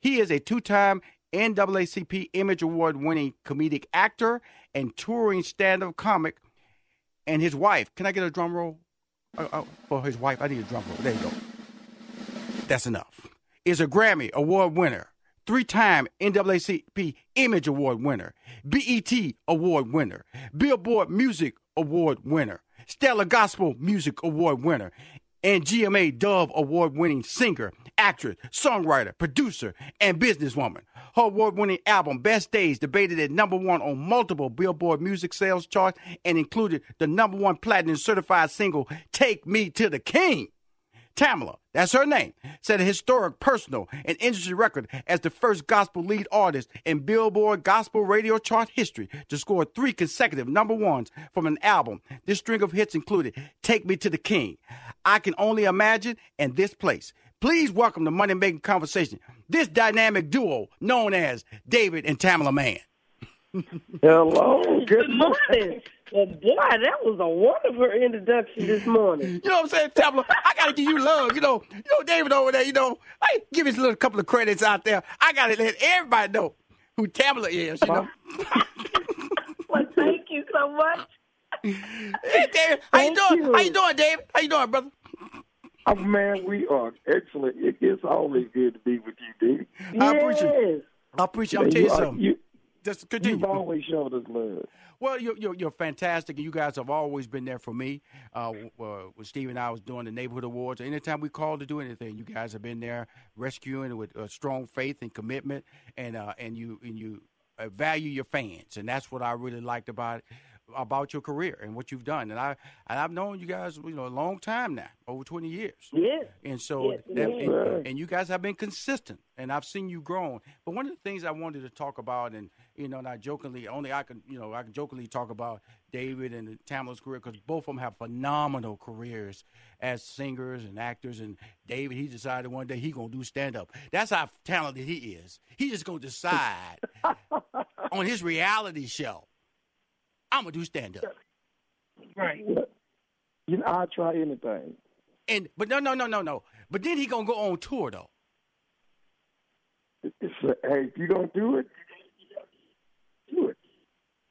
He is a two time NAACP Image Award winning comedic actor and touring stand up comic. And his wife, can I get a drum roll? Uh, uh, for his wife, I need a drum roll. There you go. That's enough. Is a Grammy Award winner, three time NAACP Image Award winner, BET Award winner, Billboard Music Award winner, Stellar Gospel Music Award winner, and GMA Dove Award winning singer, actress, songwriter, producer, and businesswoman. Her award winning album, Best Days, debated at number one on multiple Billboard music sales charts and included the number one platinum certified single, Take Me to the King. Tamela, that's her name, set a historic personal and industry record as the first gospel lead artist in Billboard gospel radio chart history to score three consecutive number ones from an album. This string of hits included Take Me to the King, I Can Only Imagine, and This Place. Please welcome the money making conversation, this dynamic duo known as David and Tamela Mann. Hello, good morning. Well, boy, that was a wonderful introduction this morning. You know what I'm saying, Tamela? I gotta give you love. You know, you know, David over there. You know, I give his little couple of credits out there. I gotta let everybody know who Tamela is. You know. well, thank you so much. Hey, David, how you doing? you. How you doing, David? How you doing, brother? Oh, man, we are excellent. It is always good to be with you, D. I appreciate Yes. I appreciate. I'm tell you are- something. You, Just continue. you've always showed us love. Well, you're, you're, you're fantastic, and you guys have always been there for me. Uh, uh, when Steve and I was doing the neighborhood awards, anytime we called to do anything, you guys have been there rescuing with uh, strong faith and commitment, and uh, and you and you uh, value your fans, and that's what I really liked about it, about your career and what you've done. And I and I've known you guys, you know, a long time now, over twenty years. Yes. And so, Yes, that, yes. and, and you guys have been consistent, and I've seen you grown. But one of the things I wanted to talk about, and you know, and I jokingly, only I can, you know, I can jokingly talk about David and Tamela's career because both of them have phenomenal careers as singers and actors. And David, he decided one day he gonna do stand up. That's how talented he is. He just gonna decide on his reality show. I'm gonna do stand up. Right. You know, I'll try anything. And but no, no, no, no, no. But then he gonna go on tour though. It's, uh, hey, if you don't do it, do it.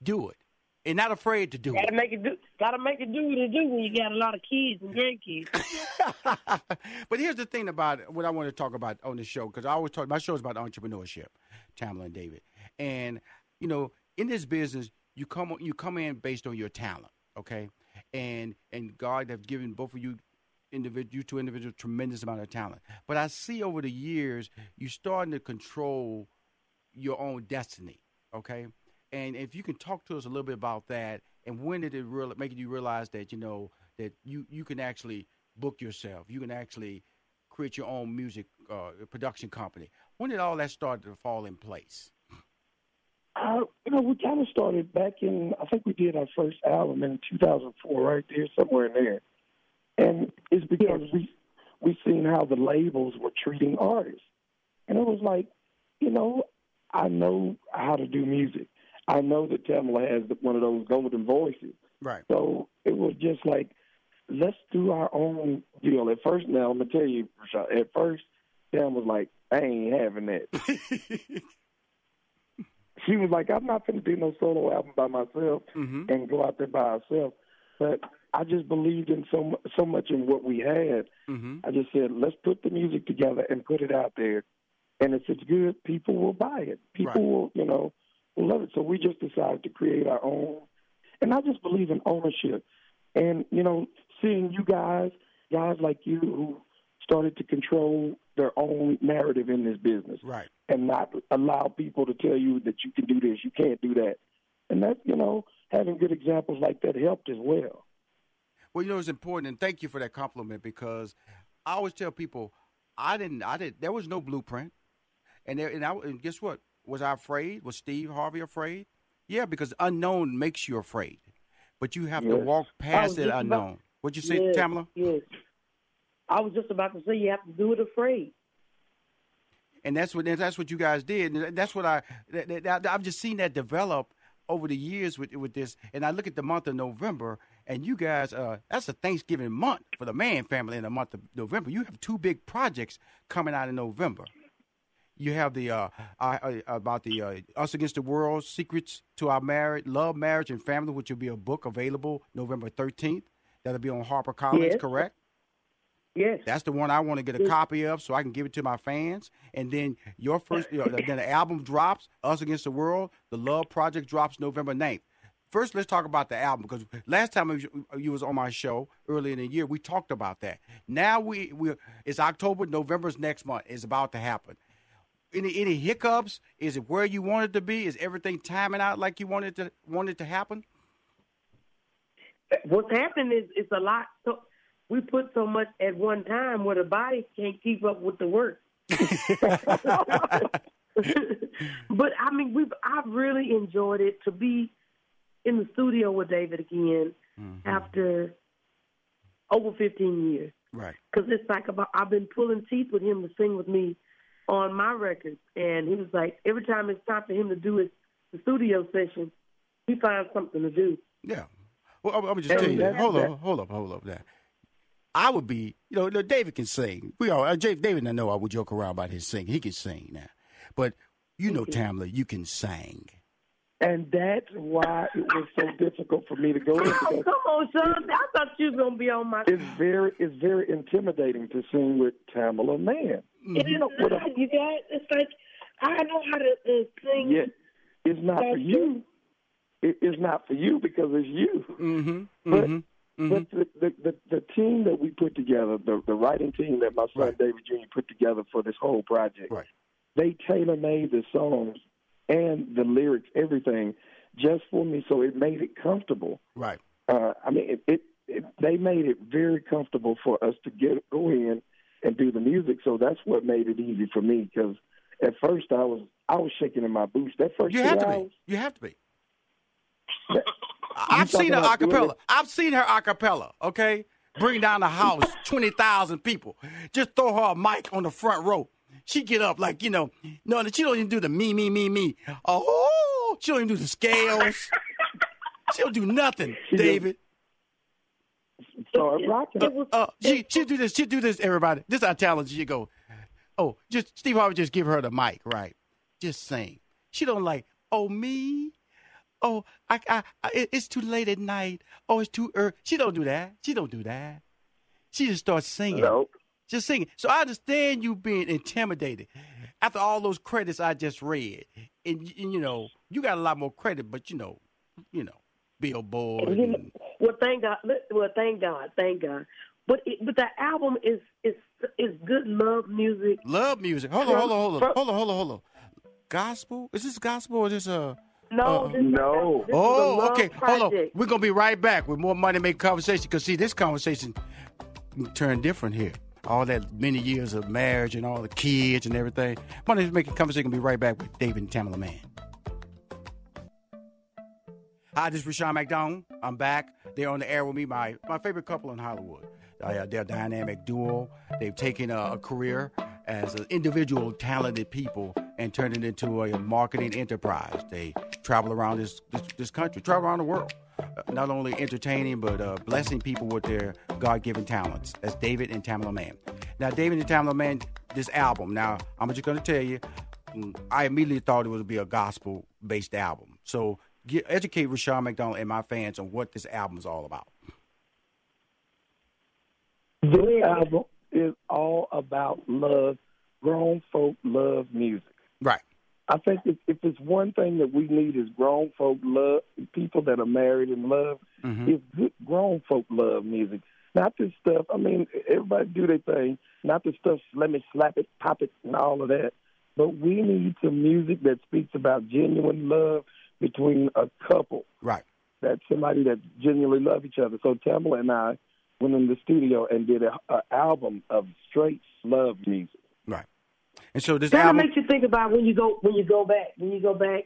Do it, and not afraid to do it. Gotta make it do. Gotta make it do what it do when you got a lot of kids and grandkids. but here's the thing about what I want to talk about on the show because I always talk. My show is about entrepreneurship, Tamela and David, and you know, in this business, you come you come in based on your talent, okay, and and God have given both of you. Individual, you two individuals, tremendous amount of talent. But I see over the years, you starting to control your own destiny. Okay, and if you can talk to us a little bit about that, and when did it really make you realize that you know that you you can actually book yourself, you can actually create your own music uh, production company. When did all that start to fall in place? Uh, you know, we kind of started back in, I think we did our first album in 2004, right there, somewhere in there. And it's because we we seen how the labels were treating artists. And it was like, you know, I know how to do music. I know that Tamela has one of those golden voices. Right. So it was just like, let's do our own deal. At first, now I'm gonna tell you, Rashad, at first, Tam was like, I ain't having that. she was like, I'm not gonna do no solo album by myself Mhm. and go out there by herself. But I just believed in so so much in what we had. hmm I just said, let's put the music together and put it out there. And if it's good, people will buy it. People Right. will, you know, will love it. So we just decided to create our own. And I just believe in ownership. And, you know, seeing you guys, guys like you who started to control their own narrative in this business Right. And not allow people to tell you that you can do this, you can't do that. And that, you know, having good examples like that helped as well. Well, you know, it's important, and thank you for that compliment because I always tell people, I didn't, I didn't. There was no blueprint, and there, and, I, and guess what? Was I afraid? Was Steve Harvey afraid? Yeah, because unknown makes you afraid, but you have to walk past that just about- unknown. What'd you say, yes, Tamela? Yes. I was just about to say you have to do it afraid. And that's what that's what you guys did. And that's what I that, that, I've just seen that develop over the years with with this. And I look at the month of November, and you guys, uh, that's a Thanksgiving month for the Mann family in the month of November. You have two big projects coming out in November. You have the uh, uh, uh, about the uh, Us Against the World: Secrets to Our Marriage, Love, Marriage, and Family, which will be a book available November thirteenth. That'll be on HarperCollins, Yes. correct? Yes. That's the one I want to get a copy of so I can give it to my fans. And then your first, you know, then the album drops, Us Against the World. The Love Project drops November 9th. First, let's talk about the album because last time you- was on my show earlier in the year, we talked about that. Now we we it's October, November's next month. It's about to happen. Any any hiccups? Is it where you want it to be? Is everything timing out like you wanted to wanted to happen? What's happening is it's a lot. So we put so much at one time where the body can't keep up with the work. but I mean, we've I've really enjoyed it to be in the studio with David again mm-hmm. after over 15 years. Right. Because it's like about I've been pulling teeth with him to sing with me on my records, and he was like every time it's time for him to do his the studio session, he finds something to do. Yeah. Well, I'm, I'm just tell you. Hold on, hold up, hold up. That I would be, you know, David can sing. We all, uh, David, and I know I would joke around about his singing. He can sing now, but you know, Tamela, you can sing. And that's why it was so difficult for me to go in Oh, come on, son! I thought you was gonna be on my. it's very it's very intimidating to sing with Tamela Mann. It is not, you guys. It's like I know how to uh, sing. Yet it's not for you. It, it's not for you because it's you. Mm-hmm. But Mm-hmm. But the, the the the team that we put together, the the writing team that my son Right. David Jr. put together for this whole project, Right. they tailor made the songs and the lyrics, everything, just for me, so it made it comfortable. Right. uh, I mean, it, it, it they made it very comfortable for us to get go in and do the music. So that's what made it easy for me because at first I was I was shaking in my boots. That first You have to hours, be. You have to be. that- I've seen her acapella. I've seen her acapella. Okay, bring down the house, twenty thousand people. Just throw her a mic on the front row. She get up like you know. No, that she don't even do the me me me me. Oh, she don't even do the scales. she don't do nothing, She David. started rocking. It. Uh, she she do this. She do this. Everybody, this is our challenge. She go. Oh, just Steve Harvey. Just give her the mic, right? Just sing. She don't like. Oh me. Oh, I, I, I it's too late at night. Oh, it's too early. She don't do that. She don't do that. She just starts singing. No, Just singing. So I understand you being intimidated after all those credits I just read, and, and you know you got a lot more credit, but you know, you know, Billboard. You know, well, thank God. Well, thank God. Thank God. But it, but the album is is is good love music. Love music. Hold on, hold on, hold on, hold on, hold on, hold on. Gospel? Is this gospel or is this uh? No, Uh, this is a- no. is Oh, love okay. Hold on. We're gonna be right back with more money make conversation. Cause see, this conversation turned different here. All that many years of marriage and all the kids and everything. Money making conversation. Gonna be right back with David and Tamela Mann. Hi, this is Rushion McDonald. I'm back. They're on the air with me, my, my favorite couple in Hollywood. Uh, they're a dynamic duo. They've taken a, a career as individual talented people and turn it into a marketing enterprise. They travel around this this, this country, travel around the world, uh, not only entertaining but uh, blessing people with their God-given talents. That's David and Tamela Mann. Now, David and Tamela Mann, this album. Now, I'm just going to tell you, mm, I immediately thought it would be a gospel-based album. So, get, educate Rushion McDonald and my fans on what this album is all about. This album is all about love. Grown folk love music. Right. I think if, if it's one thing that we need is grown folk love people that are married and love. Mhm. Is good grown folk love music, not this stuff. I mean, everybody do their thing, not the stuff. Let me slap it, pop it, and all of that. But we need some music that speaks about genuine love between a couple. Right. That somebody that genuinely love each other. So Tamela and I went in the studio and did a, a album of straight love music. Right. And so this That album. makes you think about when you go when you go back when you go back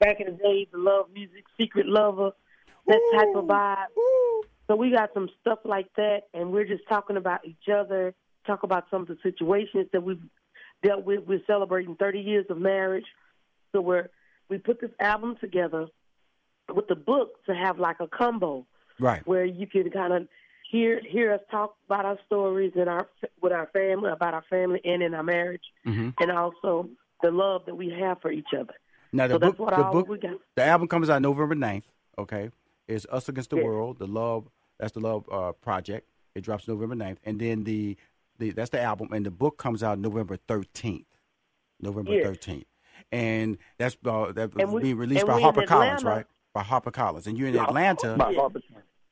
back in the days, the love music, secret lover, that type of vibe. So we got some stuff like that, and we're just talking about each other, talk about some of the situations that we've dealt with. We're celebrating 30 years of marriage, so we're we put this album together with the book to have like a combo Right. where you can kind of hear hear us talk about our stories and our with our family about our family and in our marriage, hmm and also the love that we have for each other. Now the So book, that's what the book, we got. the album comes out November 9th, Okay, it's Us Against the Yeah. World. The Love. That's the Love uh, Project. It drops November 9th, and then the, the that's the album, and the book comes out November thirteenth. November Yes. thirteenth, and that's uh, that And we- being released by we in Harper Collins, right? By Harper Collins, and you're in Atlanta. By Harper.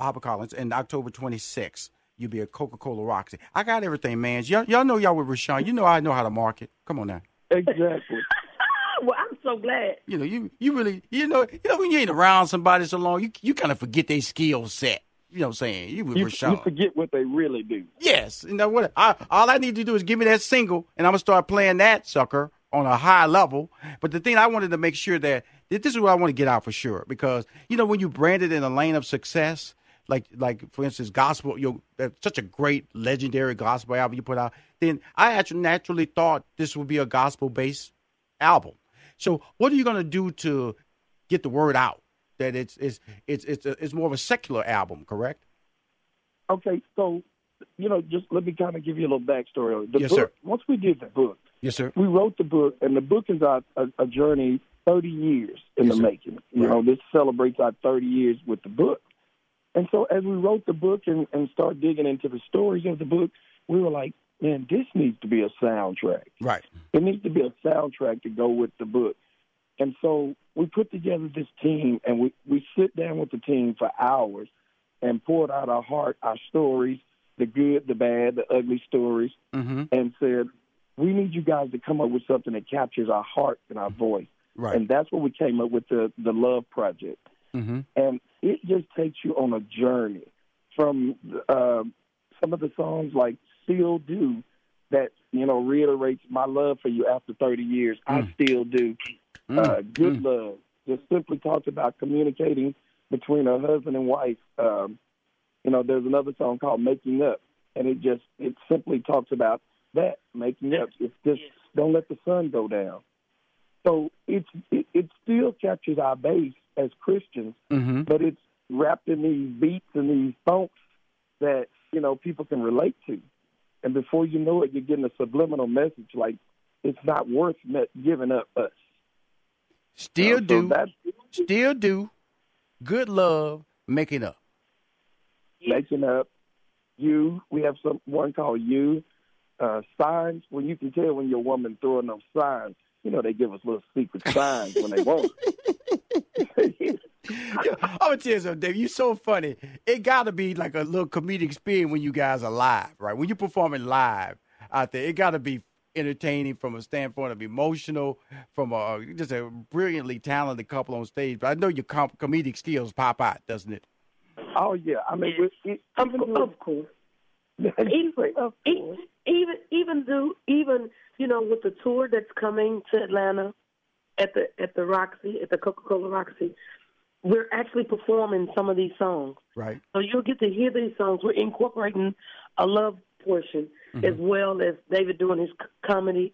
Harper Collins, and October 26th, you'll be a Coca Cola Roxy. I got everything, man. Y'all, y'all know y'all with Rushion. You know I know how to market. Come on now. Exactly. well, I'm so glad. You know, you you really you know you know when you ain't around somebody so long, you you kind of forget their skill set. You know what I'm saying? You with You, Rushion. you forget what they really do. Yes. You know what? I, all I need to do is give me that single, and I'm gonna start playing that sucker on a high level. But the thing I wanted to make sure that that this is what I want to get out for sure, because you know when you branded in a lane of success, like like for instance, gospel, you know, such a great legendary gospel album you put out, then I actually naturally thought this would be a gospel based album. So what are you gonna do to get the word out that it's it's it's it's, a, it's more of a secular album, correct? Okay, so you know, just let me kind of give you a little backstory. The Yes, book, sir. Once we did the book, Yes, sir. we wrote the book, and the book is our, a, a journey 30 years in Yes, the sir. making. You Right. know, this celebrates our 30 years with the book. And so as we wrote the book and, and started digging into the stories of the book, we were like, man, this needs to be a soundtrack. Right. It needs to be a soundtrack to go with the book. And so we put together this team, and we, we sit down with the team for hours and poured out our heart, our stories, the good, the bad, the ugly stories, Mm-hmm. and said, we need you guys to come up with something that captures our heart and our voice. Right. And that's what we came up with the, the Love Project. Mm-hmm. And it just takes you on a journey from uh, some of the songs like Still Do that, you know, reiterates my love for you after 30 years. I still do. Uh, Good Love just simply talks about communicating between a husband and wife. Um, you know, there's another song called Making Up, and it just, it simply talks about that, making up. It's just, don't let the sun go down. So it's, it, it still captures our base as Christians, Mm-hmm. but it's wrapped in these beats and these funks that you know people can relate to. And before you know it, you're getting a subliminal message like it's not worth giving up us. Still do, still do. Good love, making up. making up you. We have some one called you. Uh, signs when you can tell when your woman throwing them signs. You know they give us little secret signs when they want. it. I'm gonna tell you something, Dave. You're so funny. It gotta be like a little comedic experience when you guys are live, right? When you're performing live out there, it gotta be entertaining from a standpoint of emotional, from a uh, just a brilliantly talented couple on stage. But I know your com- comedic skills pop out, doesn't it? oh yeah, I mean it, it, Of, even of course. Even, of course. even, even do, even you know, with the tour that's coming to Atlanta at the at the Roxy at the Coca Cola Roxy, we're actually performing some of these songs. Right. So you'll get to hear these songs. We're incorporating a love portion Mm-hmm. as well as David doing his c- comedy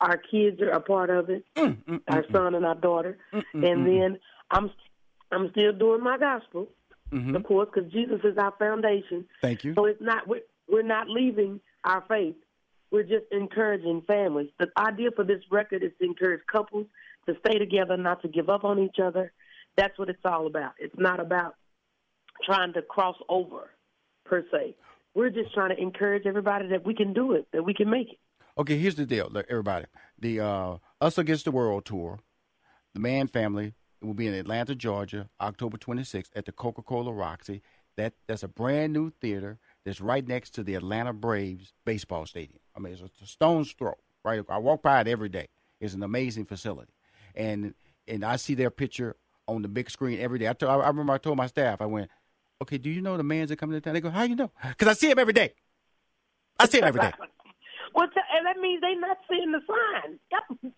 Our kids are a part of it. Mm, mm, our mm, son and our daughter, mm, mm, and then I'm I'm still doing my gospel, mhm. of course, because Jesus is our foundation. Thank you. So it's not we're, we're not leaving our faith. We're just encouraging families. The idea for this record is to encourage couples to stay together, not to give up on each other. That's what it's all about. It's not about trying to cross over per se. We're just trying to encourage everybody that we can do it, that we can make it. Okay, here's the deal, everybody. The uh, Us Against the World tour, the Mann Family will be in Atlanta, Georgia, October 26th at the Coca-Cola Roxy. That that's a brand new theater that's right next to the Atlanta Braves baseball stadium. I mean, it's a stone's throw. Right, I walk by it every day. It's an amazing facility, and and I see their picture on the big screen every day. I, told, I remember I told my staff, I went, "Okay, do you know the Manns that coming to town?" They go, "How you know?" Because I see him every day. I see him every day. Well, and that means they not seeing the sign.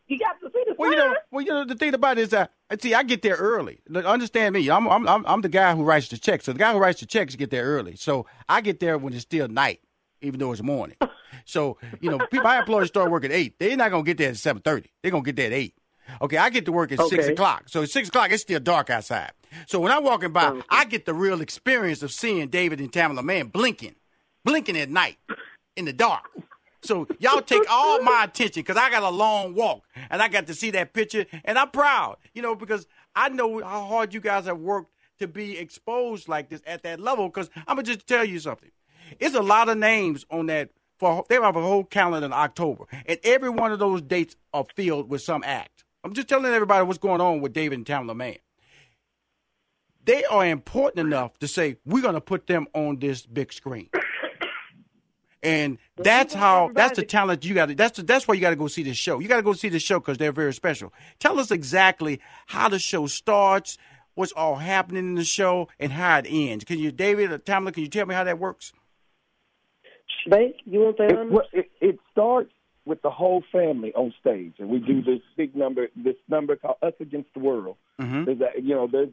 You got to see the Well, you sign. know, well, you know, the thing about it is that see, I get there early. Look, Understand me? I'm, I'm, I'm, the guy who writes the checks. So the guy who writes the checks get there early. So I get there when it's still night, even though it's morning. So you know, people, my employees start work at eight. They're not gonna get there at seven thirty. They're gonna get there at eight. Okay, I get to work at six o'clock. So at six o'clock, it's still dark outside. So when I'm walking by, Okay. I get the real experience of seeing David and Tamela Mann blinking, blinking at night in the dark. So y'all take all my attention because I got a long walk and I got to see that picture and I'm proud, you know, because I know how hard you guys have worked to be exposed like this at that level. Because I'm gonna just tell you something, it's a lot of names on that. For they have a whole calendar in October, and every one of those dates are filled with some act. I'm just telling everybody what's going on with David and Tamela Mann. They are important enough to say we're gonna put them on this big screen. And that's how that's the talent you got to that's the, that's why you got to go see this show. You got to go see the show cuz they're very special. Tell us exactly how the show starts, what's all happening in the show and how it ends. Can you David or Tamela, can you tell me how that works? Babe, you want that? It, well, it, it starts with the whole family on stage, and we do this big number, this number called "Us Against the World." Mhm. There's that, you know, there's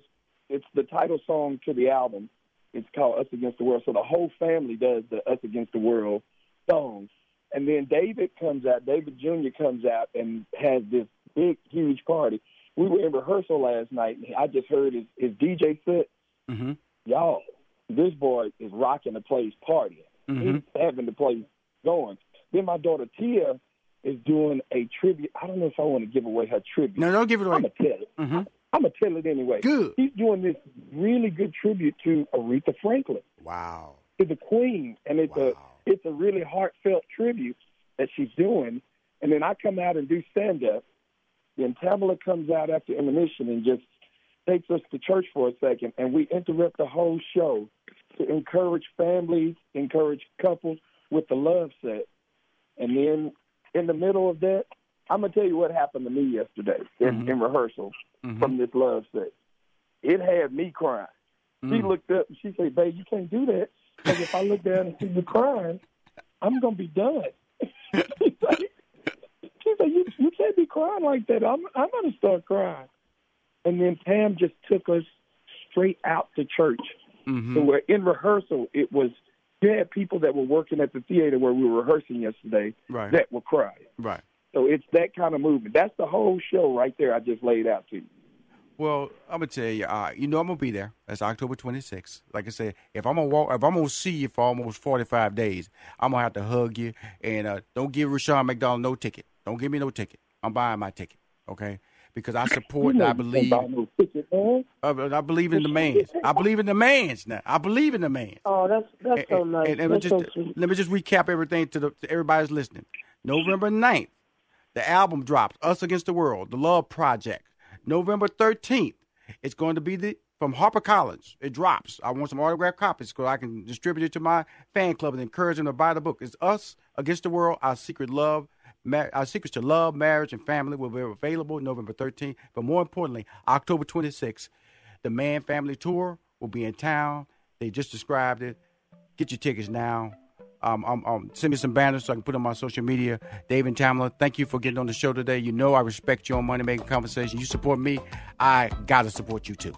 it's the title song to the album. It's called "Us Against the World." So the whole family does the "Us Against the World" song, and then David comes out. David Jr. comes out and has this big, huge party. We were in rehearsal last night, and I just heard his, his DJ set. Mhm. Y'all, this boy is rocking the place, partying. Mhm. He's having the place going. Then my daughter Tia is doing a tribute. I don't know if I want to give away her tribute. No, don't give it away. I'm gonna tell it. Mhm. I'm gonna tell it anyway. Good. He's doing this really good tribute to Aretha Franklin, Wow. to the Queen, and it's Wow. a it's a really heartfelt tribute that she's doing. And then I come out and do stand up. Then Tamela comes out after intermission and just takes us to church for a second, and we interrupt the whole show to encourage families, encourage couples with the love set. And then in the middle of that, I'm gonna tell you what happened to me yesterday in, Mhm. in rehearsal Mhm. from this love set. It had me crying. She Mm. looked up and she said, "Babe, you can't do that because if I look down and see you crying, I'm gonna be done." she said, she said you, "You can't be crying like that. I'm I'm gonna start crying." And then Pam just took us straight out to church. Mhm. So we're in rehearsal. It was you had people that were working at the theater where we were rehearsing yesterday Right. that were crying. Right. So it's that kind of movement. That's the whole show right there. I just laid out to you. Well, I'm gonna tell you, uh, you know I'm gonna be there. That's October 26th. Like I said, if I'm gonna walk, if I'm gonna see you for almost 45 days, I'm gonna have to hug you. And uh, don't give Rushion McDonald no ticket. Don't give me no ticket. I'm buying my ticket, okay? Because I support and I believe, no ticket, man. uh, I believe in the Manns. I believe in the Manns now. I believe in the Manns. Oh, that's that's so nice. and- and let, that's me so just, sweet. let me just recap everything to, the, to everybody's listening. November 9th, the album drops, Us Against the World, The Love Project. November 13th, it's going to be the from HarperCollins. It drops. I want some autographed copies because I can distribute it to my fan club and encourage them to buy the book. It's Us Against the World, Our Secret Love. Mar- Our Secrets to Love, Marriage, and Family will be available November 13th. But more importantly, October 26th, the Mann Family Tour will be in town. They just described it. Get your tickets now. Um, um, um, send me some banners so I can put on my social media. Dave and Tamela, thank you for getting on the show today. You know I respect you on Money Making Conversation. You support me, I gotta support you too.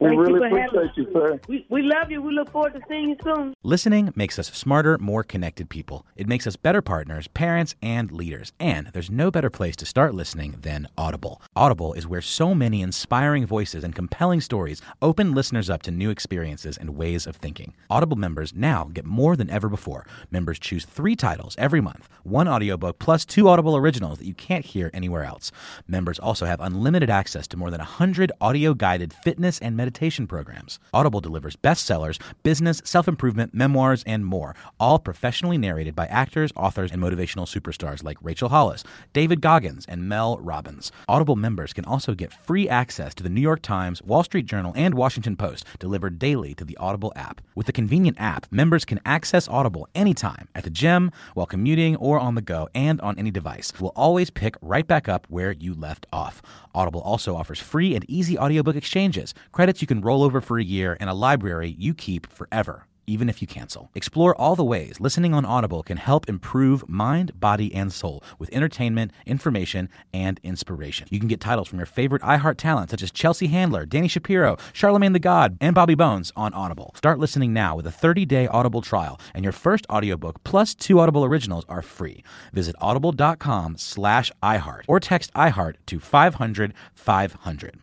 We Thank really you for appreciate you, sir. We, we love you. We look forward to seeing you soon. Listening makes us smarter, more connected people. It makes us better partners, parents, and leaders. And there's no better place to start listening than Audible. Audible is where so many inspiring voices and compelling stories open listeners up to new experiences and ways of thinking. Audible members now get more than ever before. Members choose three titles every month one audiobook plus two Audible originals that you can't hear anywhere else. Members also have unlimited access to more than 100 audio guided fitness and meditation programs. Audible delivers bestsellers, business, self improvement, memoirs, and more, all professionally narrated by actors, authors, and motivational superstars like Rachel Hollis, David Goggins, and Mel Robbins. Audible members can also get free access to the New York Times, Wall Street Journal, and Washington Post delivered daily to the Audible app. With the convenient app, members can access Audible anytime at the gym, while commuting, or on the go, and on any device. We'll always pick right back up where you left off. Audible also offers free and easy audiobook exchanges, credits you can roll over for a year, and a library you keep forever even if you cancel. Explore all the ways listening on Audible can help improve mind, body, and soul with entertainment, information, and inspiration. You can get titles from your favorite iHeart talent such as Chelsea Handler, Dani Shapiro, Charlemagne the God, and Bobby Bones on Audible. Start listening now with a 30-day Audible trial, and your first audiobook plus two Audible originals are free. Visit audible.com slash iHeart or text iHeart to 500 500.